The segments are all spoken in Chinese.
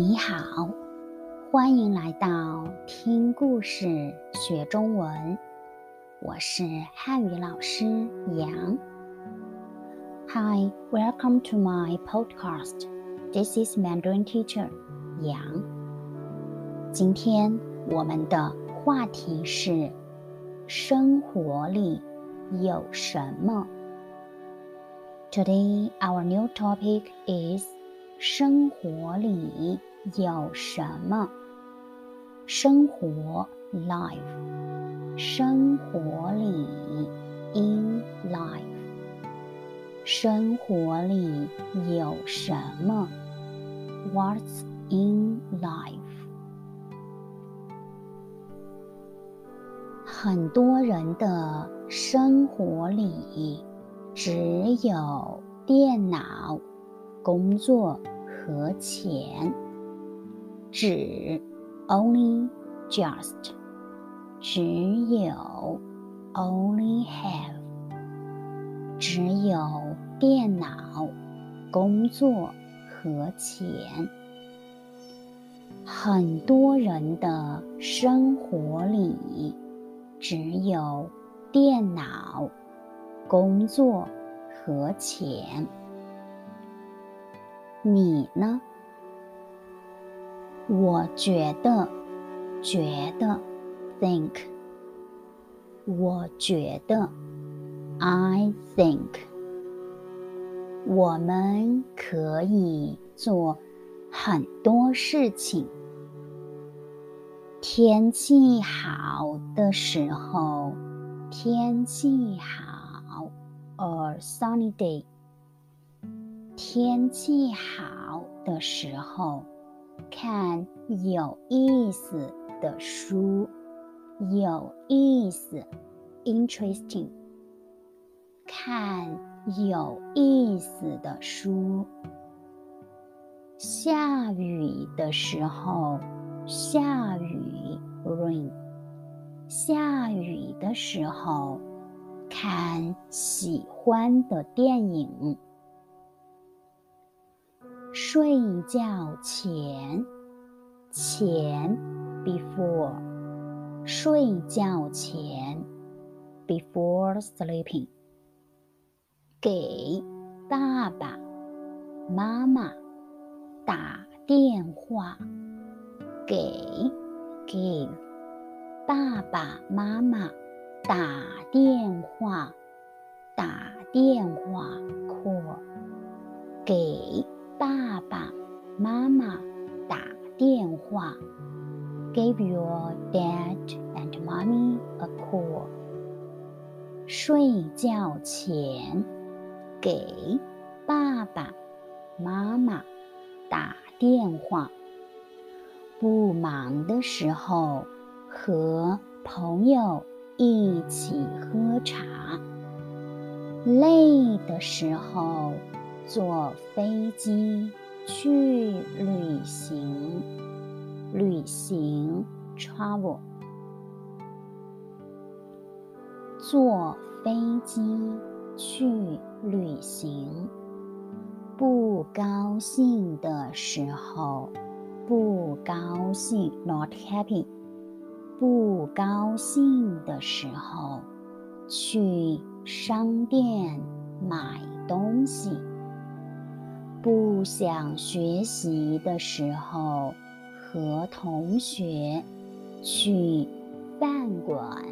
你好，欢迎来到听故事学中文。我是汉语老师杨。Hi, welcome to my podcast. This is Mandarin teacher 杨。今天我们的话题是生活里有什么？Today our new topic is 生活里有什么？生活 life，生活里 in life，生活里有什么？What's in life？很多人的生活里只有电脑。工作和钱，只 only just 只有 only have 只有电脑工作和钱。很多人的生活里只有电脑工作和钱。你呢？我觉得，觉得，think。我觉得，I think。我们可以做很多事情。天气好的时候，天气好，a sunny day。天气好的时候，看有意思的书，有意思，interesting。看有意思的书。下雨的时候，下雨，rain。下雨的时候，看喜欢的电影。睡觉前，前，before，睡觉前，before sleeping，给爸爸妈妈打电话，给，give，爸爸妈妈打电话，打电话，call，给。爸爸妈妈打电话，Give your dad and mommy a call。睡觉前给爸爸妈妈打电话。不忙的时候和朋友一起喝茶。累的时候。坐飞机去旅行，旅行 travel。坐飞机去旅行，不高兴的时候，不高兴 not happy。不高兴的时候，去商店买东西。不想学习的时候，和同学去饭馆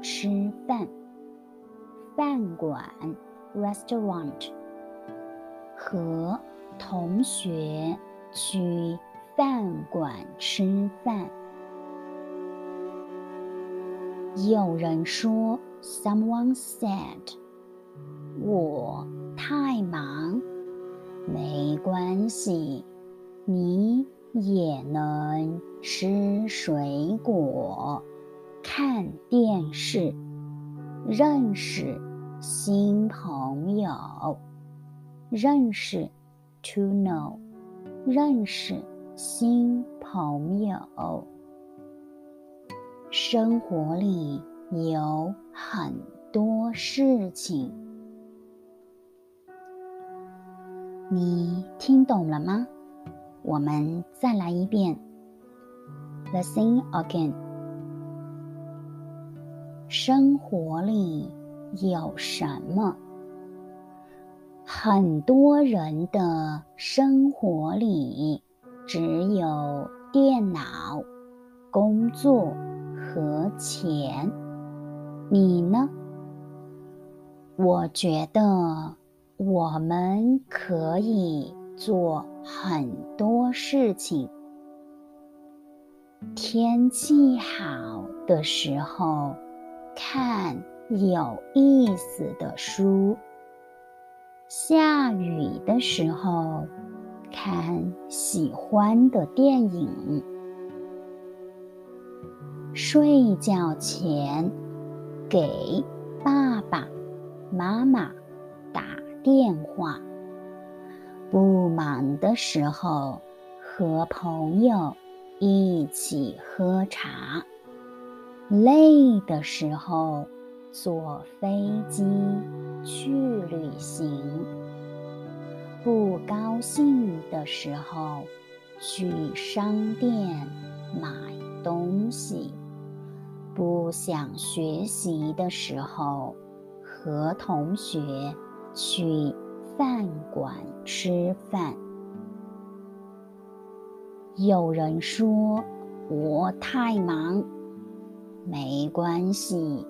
吃饭。饭馆 （restaurant） 和同学去饭馆吃饭。有人说，Someone said，我太忙。没关系，你也能吃水果、看电视、认识新朋友。认识，to know，认识新朋友。生活里有很多事情。你听懂了吗？我们再来一遍。Listen again。生活里有什么？很多人的生活里只有电脑、工作和钱。你呢？我觉得我们可以做很多事情。天气好的时候，看有意思的书；下雨的时候，看喜欢的电影；睡觉前，给爸爸妈妈电话；不忙的时候，和朋友。一起喝茶，累的时候坐飞机去旅行，不高兴的时候去商店买东西，不想学习的时候和同学去饭馆吃饭。有人说我太忙，没关系，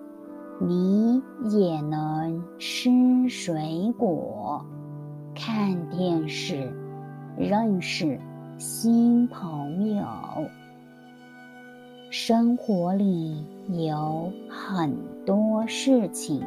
你也能吃水果、看电视、认识新朋友。生活里有很多事情。